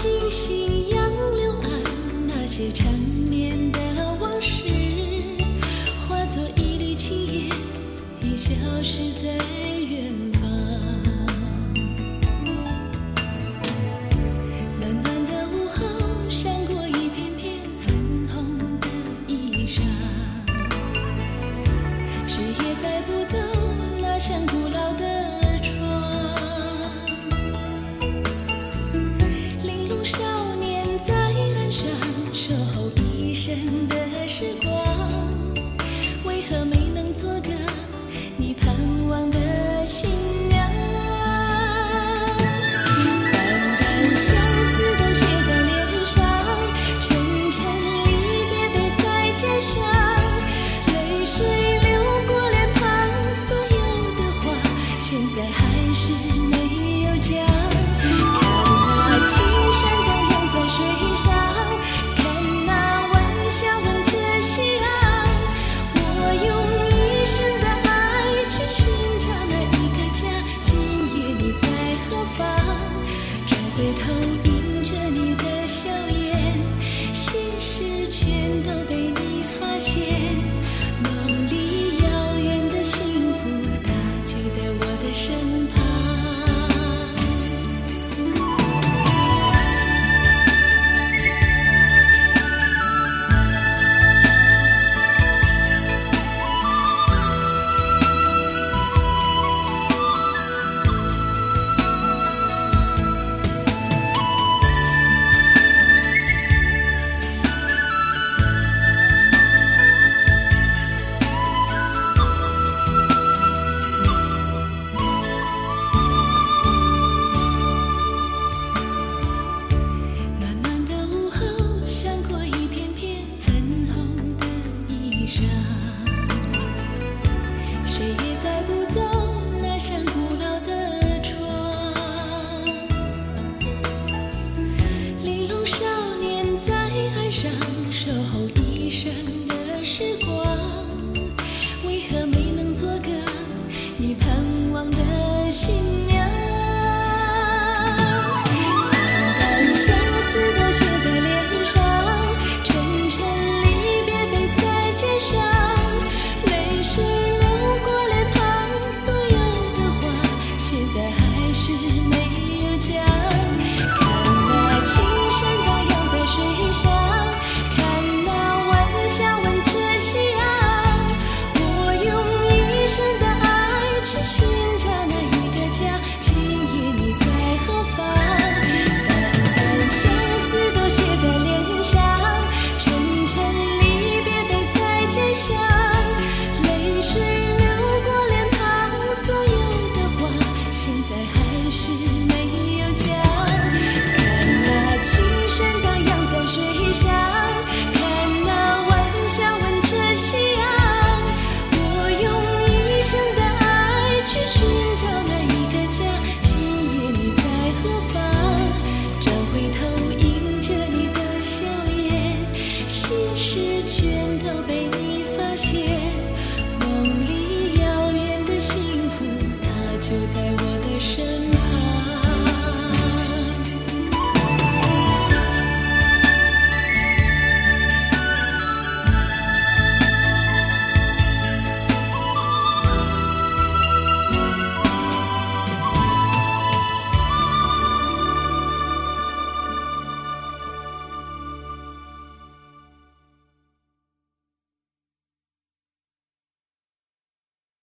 星星的时光回头想。relationship.